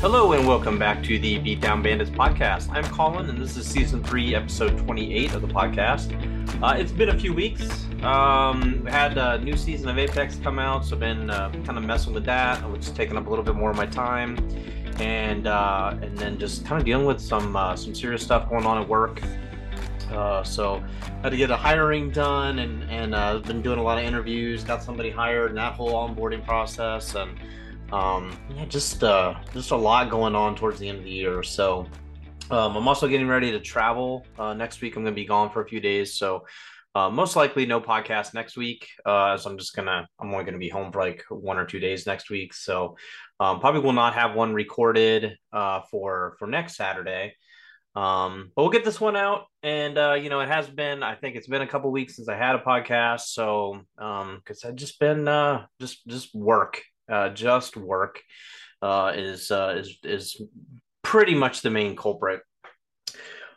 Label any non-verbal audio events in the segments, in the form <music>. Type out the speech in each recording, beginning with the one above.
Hello and welcome back to the Beatdown Bandits podcast. I'm Colin, and this is season three, episode 28 of the podcast. Uh, it's been a few weeks. Um, we had a new season of Apex come out, so I've been uh, kind of messing with that, which is taking up a little bit more of my time, and uh, and then just kind of dealing with some uh, some serious stuff going on at work. Uh, so had to get a hiring done, and and uh, been doing a lot of interviews. Got somebody hired, and that whole onboarding process, and um, yeah, just uh, just a lot going on towards the end of the year. So um, I'm also getting ready to travel uh, next week. I'm going to be gone for a few days, so uh, most likely no podcast next week. Uh, so I'm just gonna I'm only to be home for like one or two days next week. So um, probably will not have one recorded uh, for for next Saturday. Um, but we'll get this one out, and uh, you know, it has been. I think it's been a couple weeks since I had a podcast, so um, because I've just been uh, just just work uh, just work uh, is uh, is is pretty much the main culprit.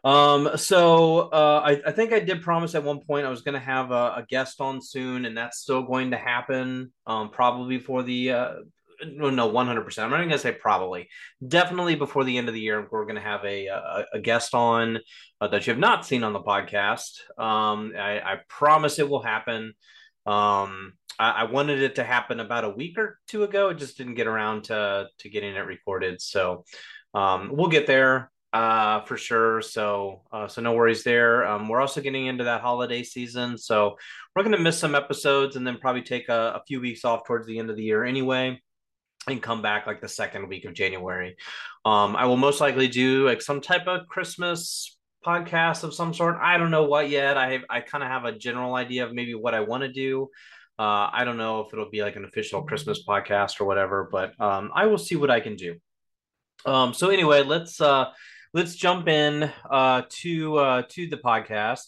Um, so uh, I, I think I did promise at one point I was going to have a, a, guest on soon, and that's still going to happen. Um, probably before the uh, no, no, one hundred percent. I'm not going to say probably, definitely before the end of the year, we're going to have a, a, a guest on uh, that you have not seen on the podcast. Um, I, I promise it will happen. Um, I, I, wanted it to happen about a week or two ago. It just didn't get around to to getting it recorded. So um, we'll get there uh, for sure. So uh, so no worries there. Um, we're also getting into that holiday season, so we're going to miss some episodes and then probably take a, a few weeks off towards the end of the year anyway and come back like the second week of January. Um, I will most likely do like some type of Christmas podcast of some sort. I don't know what yet. I I kind of have a general idea of maybe what I want to do. Uh, I don't know if it'll be like an official Christmas podcast or whatever, but um, I will see what I can do. Um, so anyway, let's uh, let's jump in uh, to uh, to the podcast.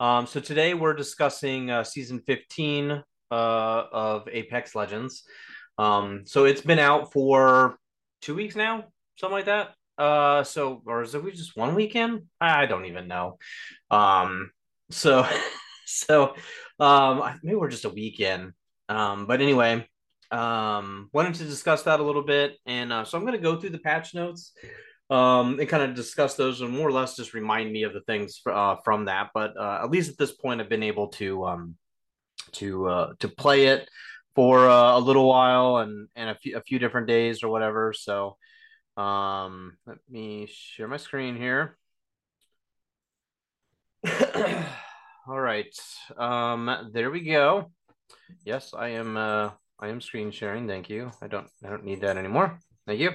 Um, so today we're discussing uh, season fifteen uh, of Apex Legends. Um, so it's been out for two weeks now, something like that. Uh, so or is it we just one weekend? I don't even know. Um, so <laughs> <laughs> so um, maybe we're just a weekend. Um, but anyway, um, wanted to discuss that a little bit, and uh, so I'm going to go through the patch notes um, and kind of discuss those, and more or less just remind me of the things uh, from that. But uh, at least at this point, I've been able to um, to uh, to play it for uh, a little while and and a few a few different days or whatever. So um, let me share my screen here. <clears throat> All right. Um, there we go. Yes, I am. Uh, I am screen sharing. Thank you. I don't. I don't need that anymore. Thank you.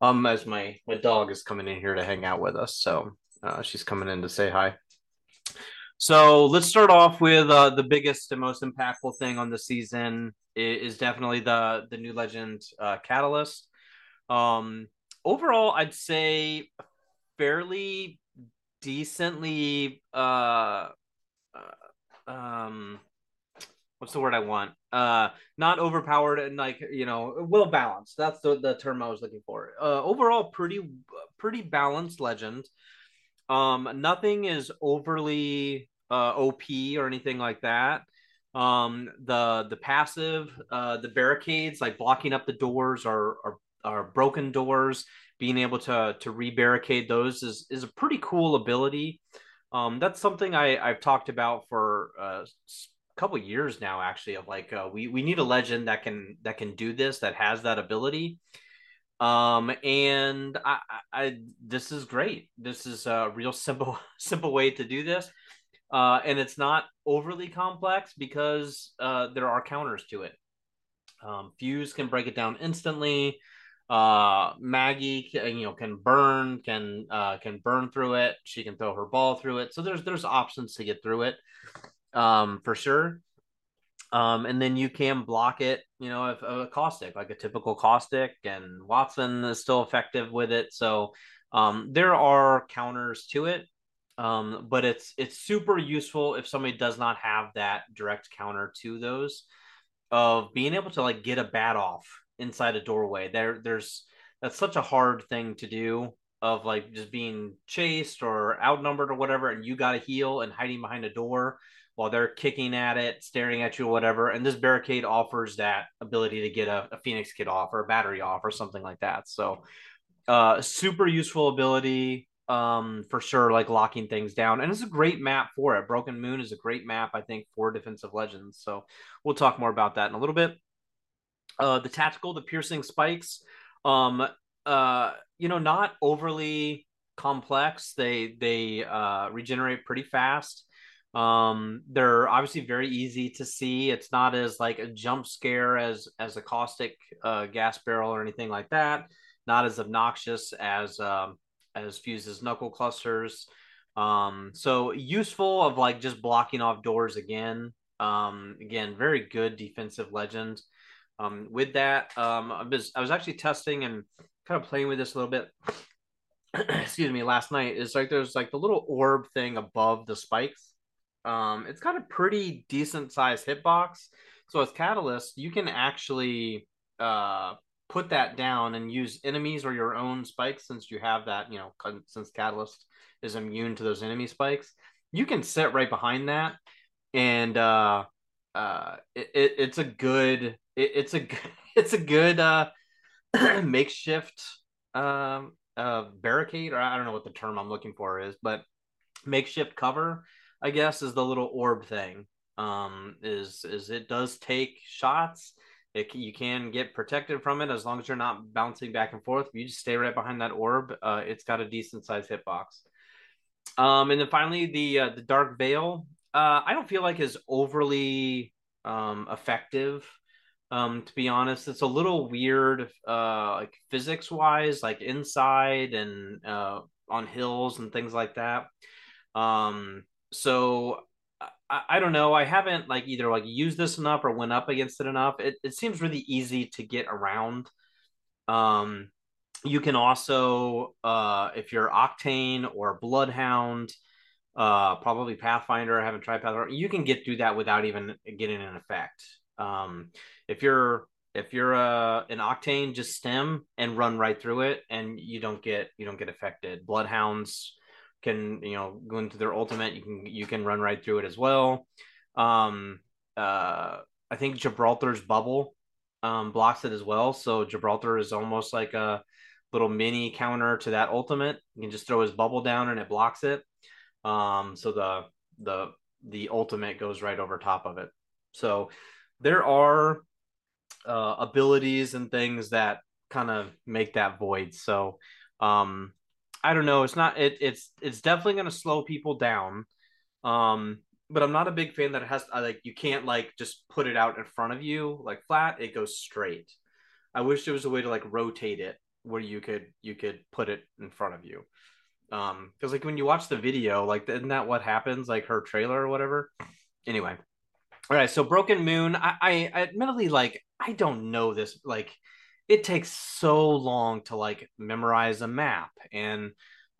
Um, as my my dog is coming in here to hang out with us, so uh, she's coming in to say hi. So let's start off with uh, the biggest and most impactful thing on the season is, definitely the the new legend uh, Catalyst. Um, overall, I'd say fairly decently uh, uh um what's the word I want? Uh not overpowered and like, you know, well balanced. That's the, the term I was looking for. Uh overall pretty pretty balanced legend. Um nothing is overly uh OP or anything like that. Um the the passive uh the barricades like blocking up the doors are are broken doors being able to to rebarricade those is is a pretty cool ability um that's something i i've talked about for uh, a couple years now actually of like uh, we we need a legend that can that can do this that has that ability. Um and I, I this is great. This is a real <laughs> simple simple way to do this. Uh and it's not overly complex because uh there are counters to it. Um fuse can break it down instantly uh, Maggie, can, you know, can burn, can uh, can burn through it. She can throw her ball through it. So there's there's options to get through it, um, for sure. Um, and then you can block it, you know, if a caustic, like a typical caustic, and Wattson is still effective with it. So um, there are counters to it, um, but it's it's super useful if somebody does not have that direct counter to those of being able to like get a bat off inside a doorway. There, there's that's such a hard thing to do of like just being chased or outnumbered or whatever, and you got to heal and hiding behind a door while they're kicking at it, staring at you or whatever. And this barricade offers that ability to get a, a Phoenix kit off or a battery off or something like that. So uh, super useful ability um, for sure, like locking things down. And it's a great map for it. Broken Moon is a great map, I think, for Defensive Legends. So we'll talk more about that in a little bit. Uh, the tactical, the piercing spikes, um, uh, you know, not overly complex. They they uh, regenerate pretty fast. Um, they're obviously very easy to see. It's not as like a jump scare as as a caustic uh, gas barrel or anything like that. Not as obnoxious as um, as fuses knuckle clusters. Um, so useful of like just blocking off doors again. Um, again, very good defensive legend. Um, with that, um, I was I was actually testing and kind of playing with this a little bit. <clears throat> excuse me, last night is like there's like the little orb thing above the spikes um, it's got a pretty decent sized hitbox. So as Catalyst, you can actually uh, put that down and use enemies or your own spikes since you have that, you know, since Catalyst is immune to those enemy spikes. You can sit right behind that, and uh, uh, it, it it's a good it, it's a <laughs> it's a good uh, <clears throat> makeshift um uh barricade or I don't know what the term I'm looking for is, but makeshift cover I guess, is the little orb thing. Um, is is it does take shots. It you can get protected from it as long as you're not bouncing back and forth. If you just stay right behind that orb, uh, it's got a decent sized hitbox. Um, and then finally the uh, the dark veil. Uh, I don't feel like is overly um, effective. Um, to be honest, it's a little weird, uh, like physics wise, like inside and uh, on hills and things like that. Um, so I, I, don't know. I haven't like either like used this enough or went up against it enough. It, it seems really easy to get around. Um, you can also, uh, if you're Octane or Bloodhound, uh, probably Pathfinder. I haven't tried Pathfinder. You can get through that without even getting an effect. Um, if you're if you're uh, an Octane, just stem and run right through it, and you don't get you don't get affected. Bloodhounds can you know go into their ultimate you can you can run right through it as well um uh i think gibraltar's bubble um blocks it as well so gibraltar is almost like a little mini counter to that ultimate you can just throw his bubble down and it blocks it um so the the the ultimate goes right over top of it so there are uh, abilities and things that kind of make that void so um I don't know. It's not. It, it's it's definitely going to slow people down. Um, but I'm not a big fan that it has I, like you can't like just put it out in front of you like flat. It goes straight. I wish there was a way to like rotate it where you could you could put it in front of you. Um, because like when you watch the video, like isn't that what happens? Like her trailer or whatever. Anyway, all right. So Broken Moon. I, I admittedly like I don't know this like it takes so long to like memorize a map and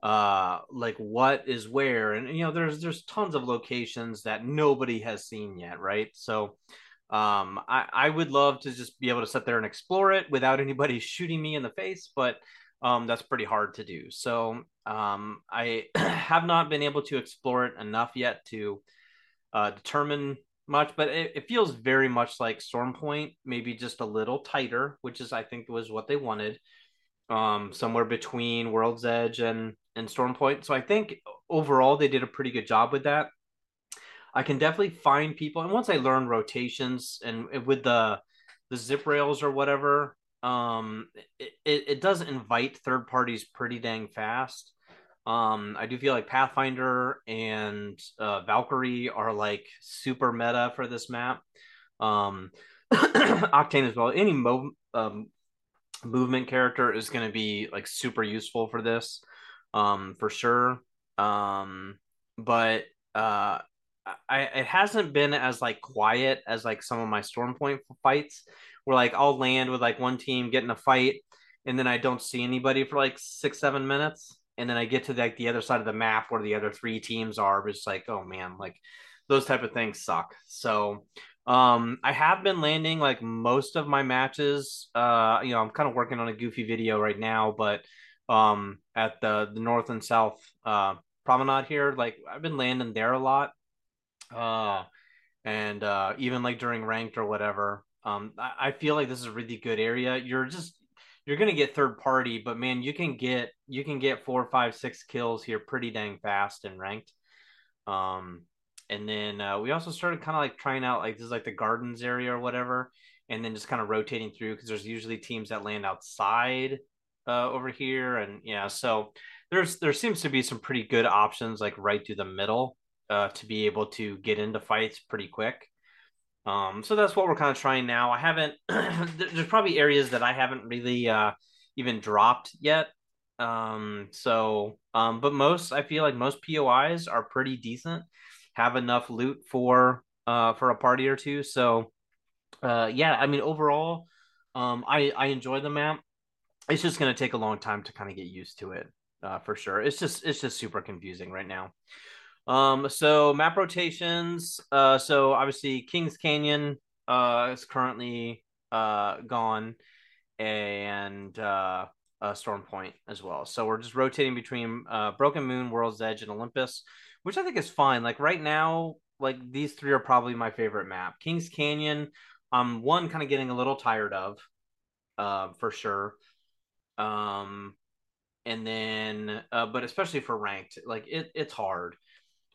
uh like what is where and you know there's there's tons of locations that nobody has seen yet right so um i i would love to just be able to sit there and explore it without anybody <laughs> shooting me in the face but um that's pretty hard to do so um i <clears throat> have not been able to explore it enough yet to uh determine much, but it, it, feels very much like Stormpoint, maybe just a little tighter, which is I think was what they wanted. Um, somewhere between World's Edge and and Stormpoint. So I think overall they did a pretty good job with that. I can definitely find people, and once I learn rotations and, with the the zip rails or whatever, um, it, it, it does invite third parties pretty dang fast. Um, I do feel like Pathfinder and uh, Valkyrie are like super meta for this map. Um, <clears throat> Octane as well. Any mo- um, movement character is going to be like super useful for this, um, for sure. Um, but uh, I it hasn't been as like quiet as like some of my Stormpoint fights, where like I'll land with like one team getting a fight, and then I don't see anybody for like six seven minutes and then I get to like the other side of the map where the other three teams are, but it's like, oh man, like those type of things suck. So um I have been landing like most of my matches. Uh, you know, I'm kind of working on a goofy video right now, but um at the the north and south uh promenade here, like I've been landing there a lot. Uh and uh even like during ranked or whatever. Um I, I feel like this is a really good area. You're just you're gonna get third party, but man, you can get you can get four, five, six kills here pretty dang fast and ranked. Um, and then uh, we also started kind of like trying out like this is like the gardens area or whatever, and then just kind of rotating through because there's usually teams that land outside uh, over here, and yeah, so there's there seems to be some pretty good options like right through the middle uh, to be able to get into fights pretty quick. Um, so that's what we're kind of trying now. I haven't. <clears throat> there's probably areas that I haven't really uh, even dropped yet. Um, so, um, but most I feel like most POIs are pretty decent, have enough loot for uh for a party or two. So, uh, yeah, I mean overall, um, I I enjoy the map. It's just gonna take a long time to kind of get used to it, uh, for sure. It's just it's just super confusing right now. Um, so map rotations. Uh, so obviously Kings Canyon uh is currently uh gone, and uh, uh Storm Point as well. So we're just rotating between uh Broken Moon, World's Edge, and Olympus, which I think is fine. Like right now, like these three are probably my favorite map. Kings Canyon, um, one kind of getting a little tired of, uh, for sure. Um, and then, uh, but especially for ranked, like it, it's hard.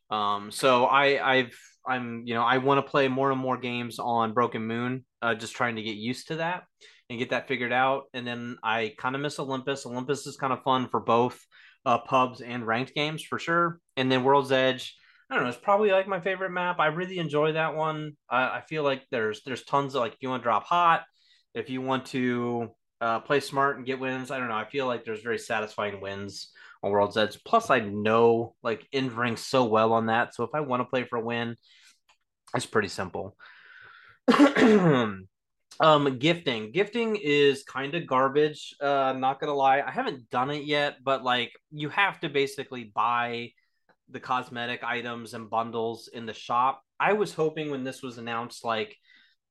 Um, so I I've I'm you know I want to play more and more games on Broken Moon, uh, just trying to get used to that and get that figured out. And then I kind of miss Olympus. Olympus is kind of fun for both uh, pubs and ranked games for sure. And then World's Edge, I don't know, it's probably like my favorite map. I really enjoy that one. I, I feel like there's there's tons of like if you want to drop hot, if you want to uh, play smart and get wins. I don't know. I feel like there's very satisfying wins on World's Edge. Plus, I know like Invering so well on that. So if I want to play for a win, it's pretty simple. <clears throat> um, gifting. Gifting is kind of garbage. Uh, not gonna lie, I haven't done it yet, but like you have to basically buy the cosmetic items and bundles in the shop. I was hoping when this was announced, like,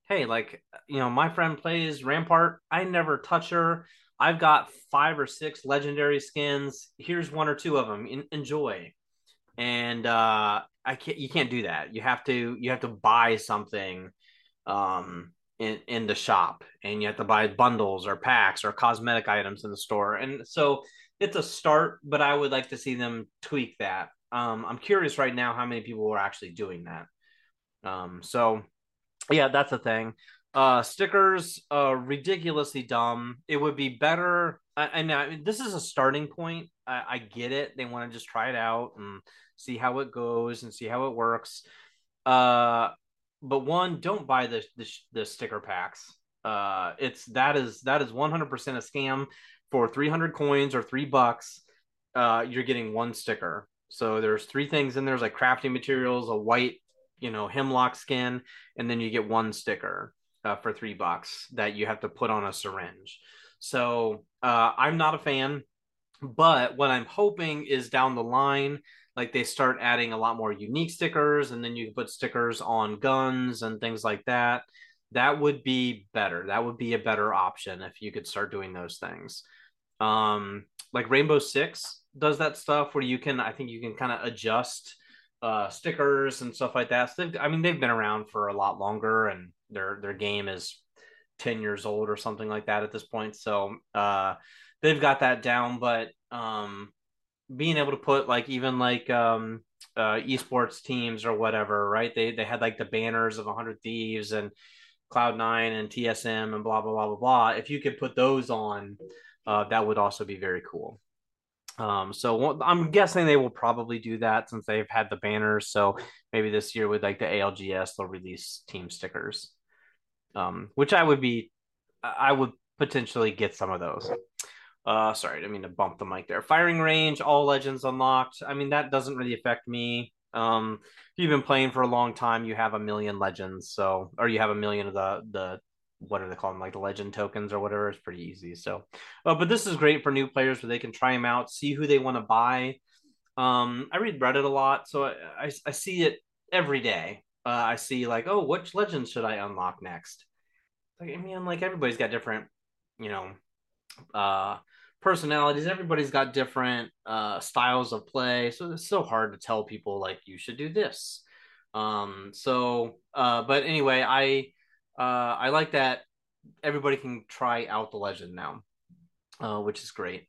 hey, like you know, my friend plays Rampart. I never touch her. I've got five or six legendary skins. Here's one or two of them. Enjoy. And uh, I can't. You can't do that. You have to. You have to buy something um, in in the shop, and you have to buy bundles or packs or cosmetic items in the store. And so it's a start, but I would like to see them tweak that. Um, I'm curious right now how many people are actually doing that. Um, so yeah, that's a thing. Uh, stickers, uh, ridiculously dumb. It would be better. I, I mean, this is a starting point. I, I get it. They want to just try it out and see how it goes and see how it works. Uh, but one, don't buy the the, the sticker packs. Uh, it's that is that is 100% a scam. For 300 coins or three bucks, uh, you're getting one sticker. So there's three things in there's like crafting materials, a white, you know, hemlock skin, and then you get one sticker uh, for three bucks that you have to put on a syringe. So uh, I'm not a fan, but what I'm hoping is down the line, like they start adding a lot more unique stickers, and then you can put stickers on guns and things like that. That would be better. That would be a better option if you could start doing those things. Um, like Rainbow Six does that stuff where you can, I think you can kind of adjust uh, stickers and stuff like that. So I mean, they've been around for a lot longer, and their their game is 10 years old or something like that at this point. So uh they've got that down but um being able to put like even like um uh esports teams or whatever right? They they had like the banners of 100 thieves and cloud9 and tsm and blah blah blah blah blah. If you could put those on uh that would also be very cool. Um, so I'm guessing they will probably do that since they've had the banners. So maybe this year with like the ALGS, they'll release team stickers um, which I would be, I would potentially get some of those. Uh, sorry, I mean to bump the mic there. Firing range, all legends unlocked. I mean, that doesn't really affect me. Um, if you've been playing for a long time, you have a million legends, so or you have a million of the the what are they called, like the legend tokens or whatever. It's pretty easy. So, uh, but this is great for new players where they can try them out, see who they want to buy. Um, I read Reddit a lot, so I, I, I see it every day uh, I see like, oh, which legends should I unlock next? Like, I mean, like everybody's got different, you know, uh, personalities. Everybody's got different uh, styles of play, so it's so hard to tell people like you should do this. Um, so, uh, but anyway, I uh, I like that everybody can try out the legend now. uh, which is great.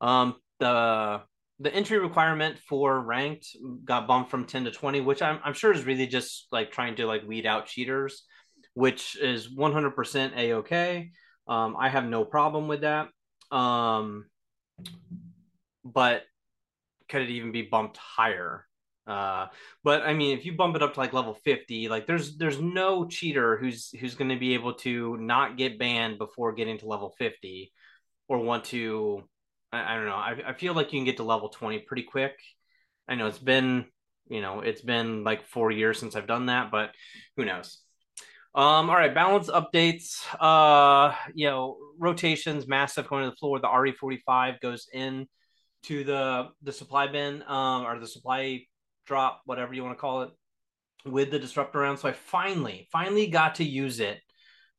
Um, the the entry requirement for ranked got bumped from 10 to 20 which I'm, I'm sure is really just like trying to like weed out cheaters which is 100% a-okay um, i have no problem with that. Um, but could it even be bumped higher? Uh, but i mean if you bump it up to like level 50 like there's there's no cheater who's who's going to be able to not get banned before getting to level 50 or want to I, I don't know. I, I feel like you can get to level 20 pretty quick. I know it's been, you know, it's been like four years since I've done that, but who knows? Um, all right, balance updates. Uh, you know, rotations, Mastiff going to the floor. The RE45 goes in to the the supply bin, um, or the supply drop, whatever you want to call it, with the disruptor round. So I finally, finally got to use it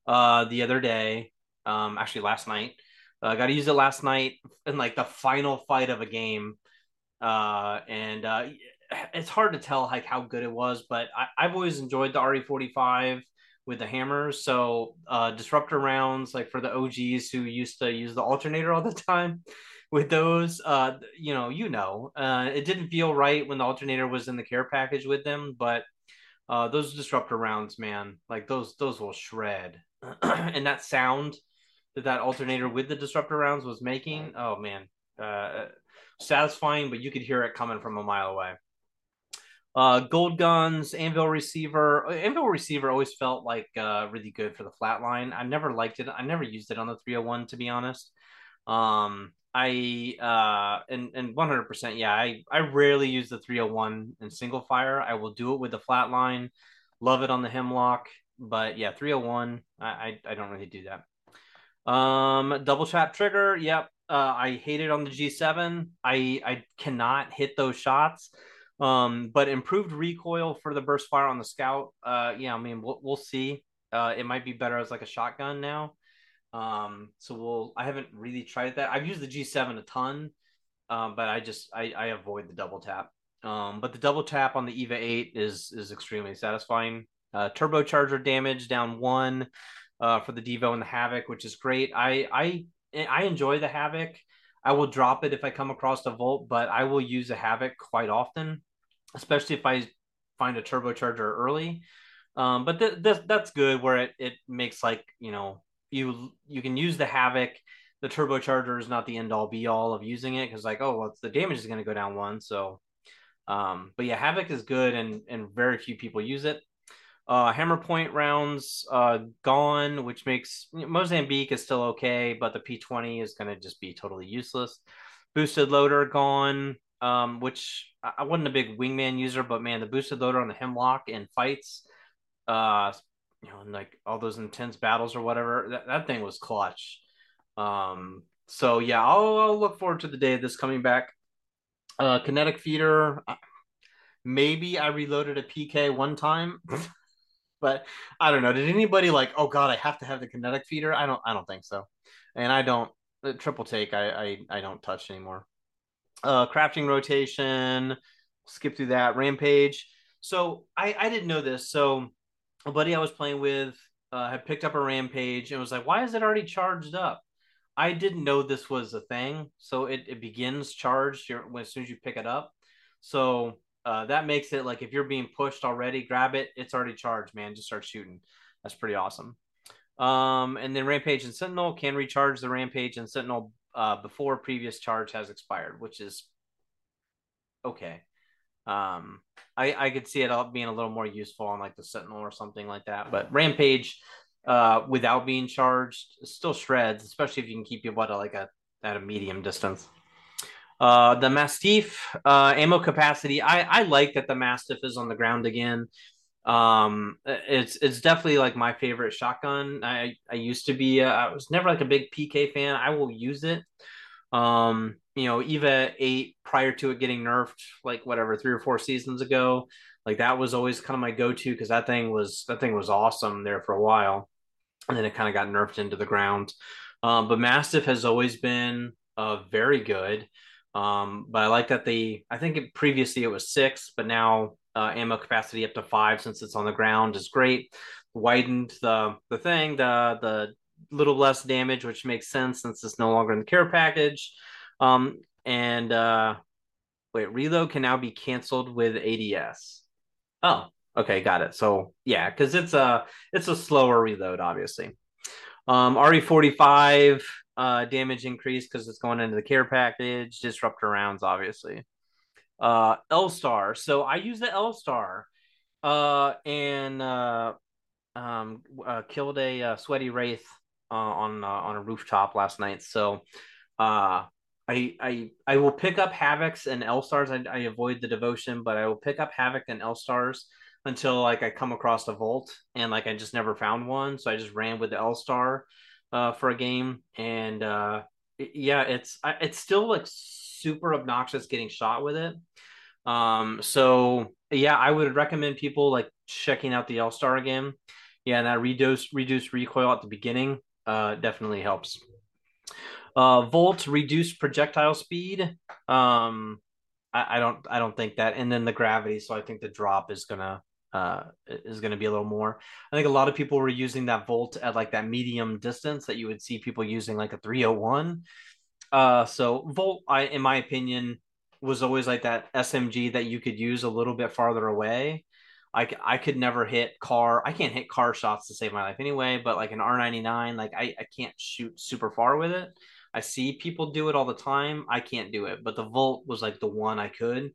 uh the other day. Um, actually last night. I uh, got to use it last night in like the final fight of a game, uh, and uh, <sighs> it's hard to tell like how good it was, but I, have always enjoyed the RE45 with the hammers. So uh, disruptor rounds, like for the OGs who used to use the alternator all the <laughs> time. With those, uh, you know, you know, uh, it didn't feel right when the alternator was in the care package with them, but those disruptor rounds, man, like those, those will shred, <clears throat> and that sound that that alternator with the disruptor rounds was making, oh man, uh, satisfying, but you could hear it coming from a mile away. Uh, gold guns, anvil receiver. Anvil receiver always felt like uh, really good for the flatline. I never liked it. I never used it on the 301 to be honest. Um, I uh and and 100% yeah, I I rarely use the 301 in single fire. I will do it with the flatline. Love it on the hemlock, but yeah, 301 I I, I don't really do that. Um, double tap trigger. Yep. Uh, I hate it on the G7. I I cannot hit those shots. Um, but improved recoil for the burst fire on the scout. Uh, yeah, I mean we'll we'll see. Uh, it might be better as like a shotgun now. Um, so we'll. I haven't really tried that. I've used the G7 a ton, um, but I just I I avoid the double tap. Um, but the double tap on the EVA 8 is is extremely satisfying. Uh, turbocharger damage down one uh, for the Devo and the Havoc, which is great. I I I enjoy the Havoc. I will drop it if I come across the Volt, but I will use the Havoc quite often, especially if I find a turbocharger early. Um, but th- th- that's good where it, it makes like you know you you can use the Havoc. The turbocharger is not the end all be all of using it because like oh well the damage is going to go down one so um, but yeah Havoc is good and and very few people use it. Uh, hammer point rounds uh, gone, which makes Mozambique is still okay, but the P20 is going to just be totally useless. Boosted loader gone, um, which I wasn't a big wingman user, but man, the boosted loader on the hemlock in fights, uh, you know, in like all those intense battles or whatever, that, that thing was clutch. Um, so yeah, I'll, I'll look forward to the day of this coming back. Uh, kinetic feeder, maybe I reloaded a PK one time. <laughs> but I don't know. Did anybody like, oh god, I have to have the kinetic feeder? I don't. I don't think so. And I don't triple take. I I, I don't touch anymore. Uh, crafting rotation. Skip through that rampage. So I I didn't know this. So a buddy I was playing with uh, had picked up a rampage and was like, why is it already charged up? I didn't know this was a thing. So it, it begins charged as soon as you pick it up. So uh, that makes it like if you're being pushed already, grab it. It's already charged, man. Just start shooting. That's pretty awesome. Um, and then Rampage and Sentinel can recharge the Rampage and Sentinel uh, before previous charge has expired, which is okay. Um, I I could see it being a little more useful on like the Sentinel or something like that. But Rampage, uh, without being charged, still shreds, especially if you can keep your butt at like a at a medium distance. Uh, the Mastiff uh, ammo capacity, I, I like that the Mastiff is on the ground again. Um, it's it's definitely like my favorite shotgun. I I used to be uh, I was never like a big PK fan. I will use it. Um, you know, Eva eight prior to it getting nerfed, like whatever three or four seasons ago, like that was always kind of my go to because that thing was that thing was awesome there for a while, and then it kind of got nerfed into the ground. Um, but Mastiff has always been uh, very good. Um, but I like that the I think it, previously it was six, but now uh, ammo capacity up to five since it's on the ground is great. Widened the the thing, the the little less damage, which makes sense since it's no longer in the care package. Um, and uh, wait, reload can now be canceled with ADS. Oh, okay, got it. So yeah, because it's a it's a slower reload, obviously. Um, RE45 uh, damage increase because it's going into the care package. Disruptor rounds, obviously. Uh, L Star. So I use the L Star, uh, and uh, um, uh, killed a uh, sweaty wraith uh, on uh, on a rooftop last night. So, uh, I I I will pick up havocs and L stars. I, I avoid the devotion, but I will pick up havoc and L stars until like I come across a vault and like I just never found one. So I just ran with the L star uh, for a game, and uh, yeah, it's it's still like super obnoxious getting shot with it. Um, so yeah, I would recommend people like checking out the L star again. Yeah, and that reduce reduce recoil at the beginning uh, definitely helps. Uh, Volt reduced projectile speed. Um, I, I don't I don't think that, and then the gravity. So I think the drop is gonna uh, is going to be a little more. I think a lot of people were using that volt at like that medium distance that you would see people using like a 301. Uh, so volt, I in my opinion, was always like that SMG that you could use a little bit farther away. I, I could never hit car. I can't hit car shots to save my life anyway, but like an R99, like I, I can't shoot super far with it. I see people do it all the time. I can't do it, but the Volt was like the one I could.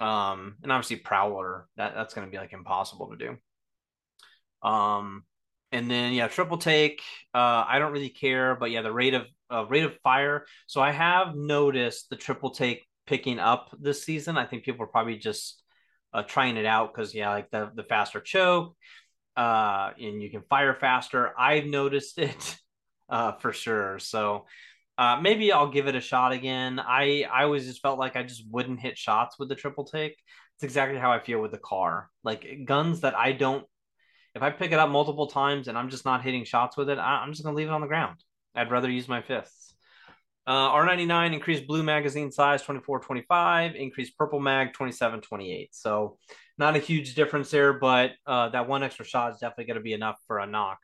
Um, and obviously Prowler, that, that's going to be like impossible to do. Um, and then yeah, triple take. Uh, I don't really care, but yeah, the rate of uh, rate of fire. So I have noticed the triple take picking up this season. I think people are probably just uh, trying it out because yeah, like the the faster choke, uh, and you can fire faster. I've noticed <laughs> it uh, for sure. So uh, maybe I'll give it a shot again. I I always just felt like I just wouldn't hit shots with the triple take. It's exactly how I feel with the car. Like guns that I don't. If I pick it up multiple times and I'm just not hitting shots with it, I, I'm just gonna leave it on the ground. I'd rather use my fists. Uh, R99 increased blue magazine size 24 25, increased purple mag 27 28. So, not a huge difference there, but uh, that one extra shot is definitely going to be enough for a knock.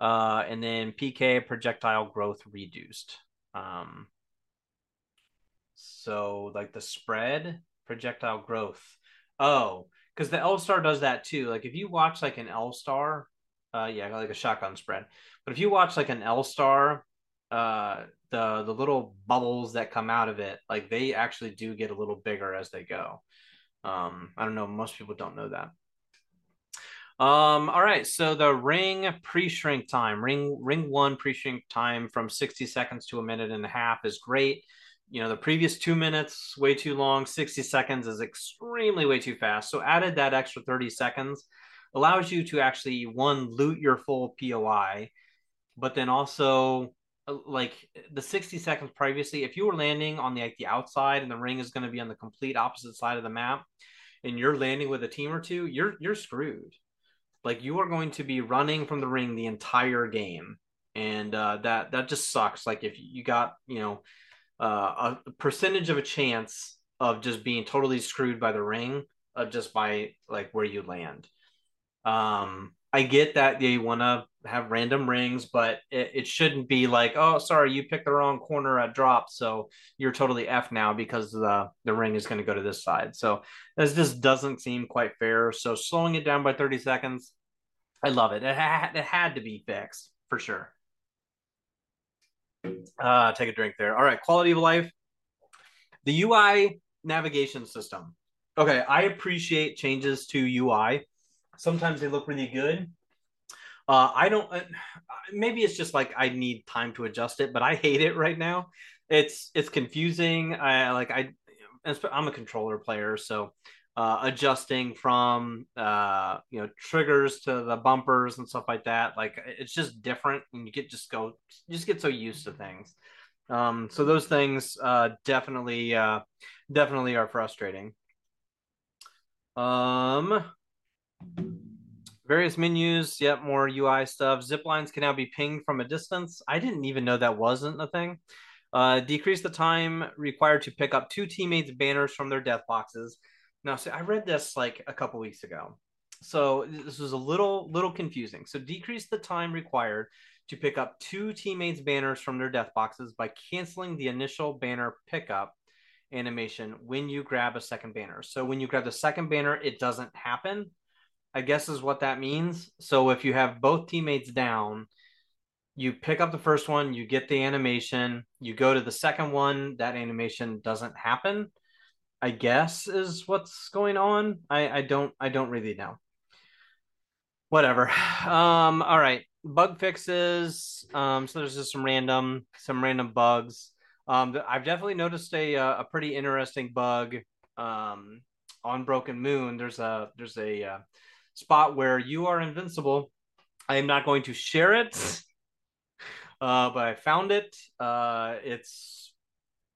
Uh, and then PK projectile growth reduced. Um, so, like the spread projectile growth. Oh, because the L star does that too. Like, if you watch like an L star, uh, yeah, like a shotgun spread. But if you watch like an L star, uh the the little bubbles that come out of it like they actually do get a little bigger as they go um i don't know most people don't know that um all right so the ring pre-shrink time ring ring one pre-shrink time from 60 seconds to a minute and a half is great you know the previous two minutes way too long 60 seconds is extremely way too fast so added that extra 30 seconds allows you to actually one loot your full poi but then also uh, like the 60 seconds previously, if you were landing on the like the outside and the ring is going to be on the complete opposite side of the map, and you're landing with a team or two, you're you're screwed. Like you are going to be running from the ring the entire game, and uh, that that just sucks. Like if you got you know uh, a percentage of a chance of just being totally screwed by the ring, uh, just by like where you land. Um, I get that they want to have random rings, but it, it, shouldn't be like, oh, sorry, you picked the wrong corner at drop, so you're totally F now because the the ring is going to go to this side. So this just doesn't seem quite fair. So slowing it down by 30 seconds, I love it. It had it had to be fixed for sure. Uh, take a drink there. All right, quality of life. The UI navigation system. Okay, I appreciate changes to UI Sometimes they look really good. Uh, I don't. Uh, maybe it's just like I need time to adjust it, but I hate it right now. It's it's confusing. I like I. I'm a controller player, so uh, adjusting from uh, you know triggers to the bumpers and stuff like that, like it's just different, and you get just go just get so used to things. Um, so those things uh, definitely uh, definitely are frustrating. Um, Various menus, yep, more UI stuff. Zip lines can now be pinged from a distance. I didn't even know that wasn't a thing. Uh, decrease the time required to pick up two teammates' banners from their death boxes. Now, see, I read this like a couple weeks ago, so this was a little little confusing. So decrease the time required to pick up two teammates' banners from their death boxes by canceling the initial banner pickup animation when you grab a second banner. So when you grab the second banner, it doesn't happen. I guess is what that means. So if you have both teammates down, you pick up the first one, you get the animation, you go to the second one, that animation doesn't happen. I guess is what's going on. I, I don't I don't really know. Whatever. <sighs> Um, all right. Bug fixes. Um, so there's just some random some random bugs. Um, I've definitely noticed a uh, a pretty interesting bug um, on Broken Moon. There's a there's a uh, spot where you are invincible. I am not going to share it, <laughs> uh, but I found it. Uh, it's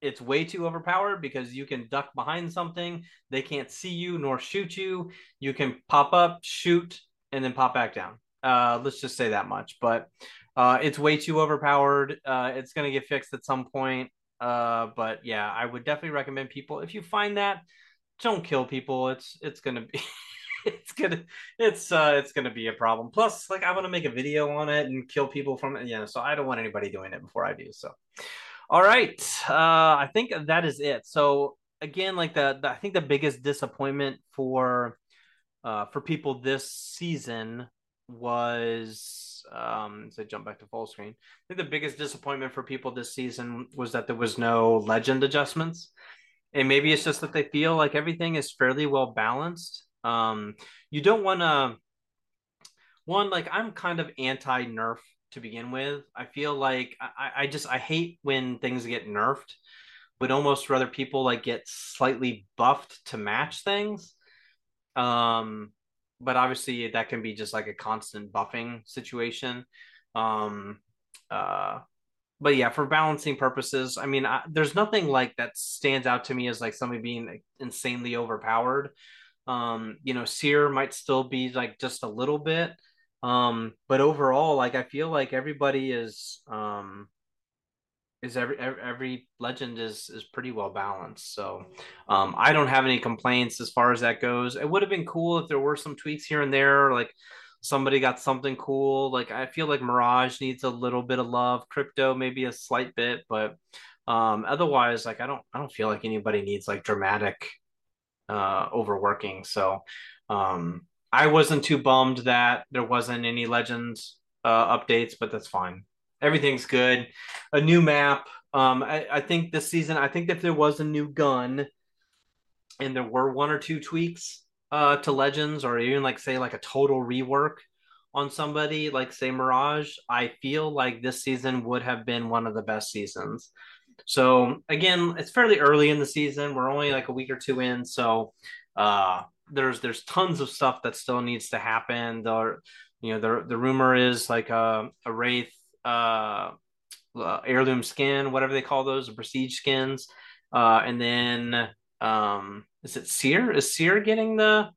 it's way too overpowered because you can duck behind something. They can't see you nor shoot you. You can pop up, shoot, and then pop back down. Uh, let's just say that much. But uh, it's way too overpowered. Uh, it's going to get fixed at some point. Uh, but yeah, I would definitely recommend people if you find that, don't kill people. It's it's gonna be <laughs> it's gonna it's uh it's gonna be a problem. Plus, like I want to make a video on it and kill people from it. Yeah, so I don't want anybody doing it before I do. So, all right, uh, I think that is it. So again, like the, the I think the biggest disappointment for uh for people this season was um so jump back to full screen. I think the biggest disappointment for people this season was that there was no legend adjustments. And maybe it's just that they feel like everything is fairly well balanced um, you don't want to. One, like I'm kind of anti nerf to begin with. I feel like I, I just I hate when things get nerfed. Would almost rather people like get slightly buffed to match things. Um, but obviously that can be just like a constant buffing situation. Um, uh, but yeah, for balancing purposes, I mean, I, there's nothing like that stands out to me as like somebody being insanely overpowered. Um, you know, Seer might still be like just a little bit. Um, but overall, like I feel like everybody is um is every every legend is is pretty well balanced. So um I don't have any complaints as far as that goes. It would have been cool if there were some tweaks here and there, like somebody got something cool. Like I feel like Mirage needs a little bit of love, crypto maybe a slight bit, but um otherwise like I don't I don't feel like anybody needs like dramatic uh, overworking. So um, I wasn't too bummed that there wasn't any Legends uh, updates, but that's fine. Everything's good. A new map. Um, I, I think this season, I think if there was a new gun and there were one or two tweaks uh, to Legends, or even like say like a total rework on somebody like say Mirage, I feel like this season would have been one of the best seasons. So again, it's fairly early in the season. We're only like a week or two in, so uh, there's there's tons of stuff that still needs to happen. The you know the the rumor is like a, a wraith uh, uh, heirloom skin, whatever they call those, the prestige skins, uh, and then um, is it Seer? Is Seer getting the?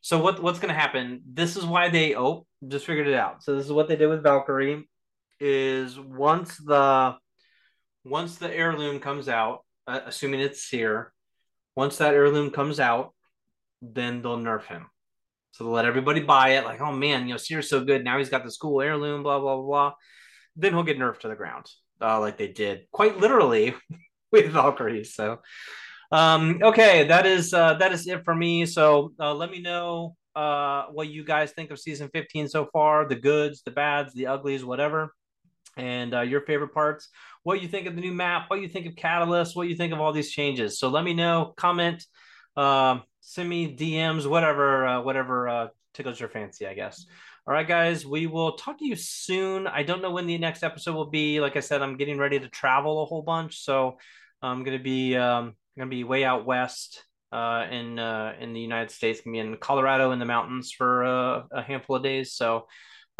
So what what's going to happen? This is why they oh just figured it out. So this is what they did with Valkyrie. Is once the once the heirloom comes out, uh, assuming it's Seer, once that heirloom comes out, then they'll nerf him. So they'll let everybody buy it, like, oh man, you know, Seer's so good. Now he's got this cool heirloom, blah, blah, blah, blah. Then he'll get nerfed to the ground, uh, like they did quite literally <laughs> with Valkyrie. So um, okay, that is uh, that is it for me. So uh, let me know uh, what you guys think of season 15 so far, the goods, the bads, the uglies, whatever and uh, your favorite parts, what you think of the new map, what you think of Catalyst, what you think of all these changes. So let me know, comment, uh, send me DMs, whatever, uh, whatever uh, tickles your fancy, I guess. All right, guys, we will talk to you soon. I don't know when the next episode will be. Like I said, I'm getting ready to travel a whole bunch, so I'm gonna be um, gonna be way out west uh, in uh, in the United States. Gonna be in Colorado in the mountains for uh, a handful of days. So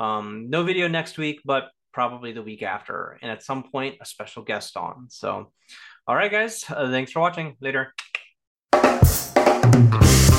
um, no video next week, but probably the week after, and at some point, a special guest on. So, all right, guys, uh, thanks for watching. Later. Mm-hmm.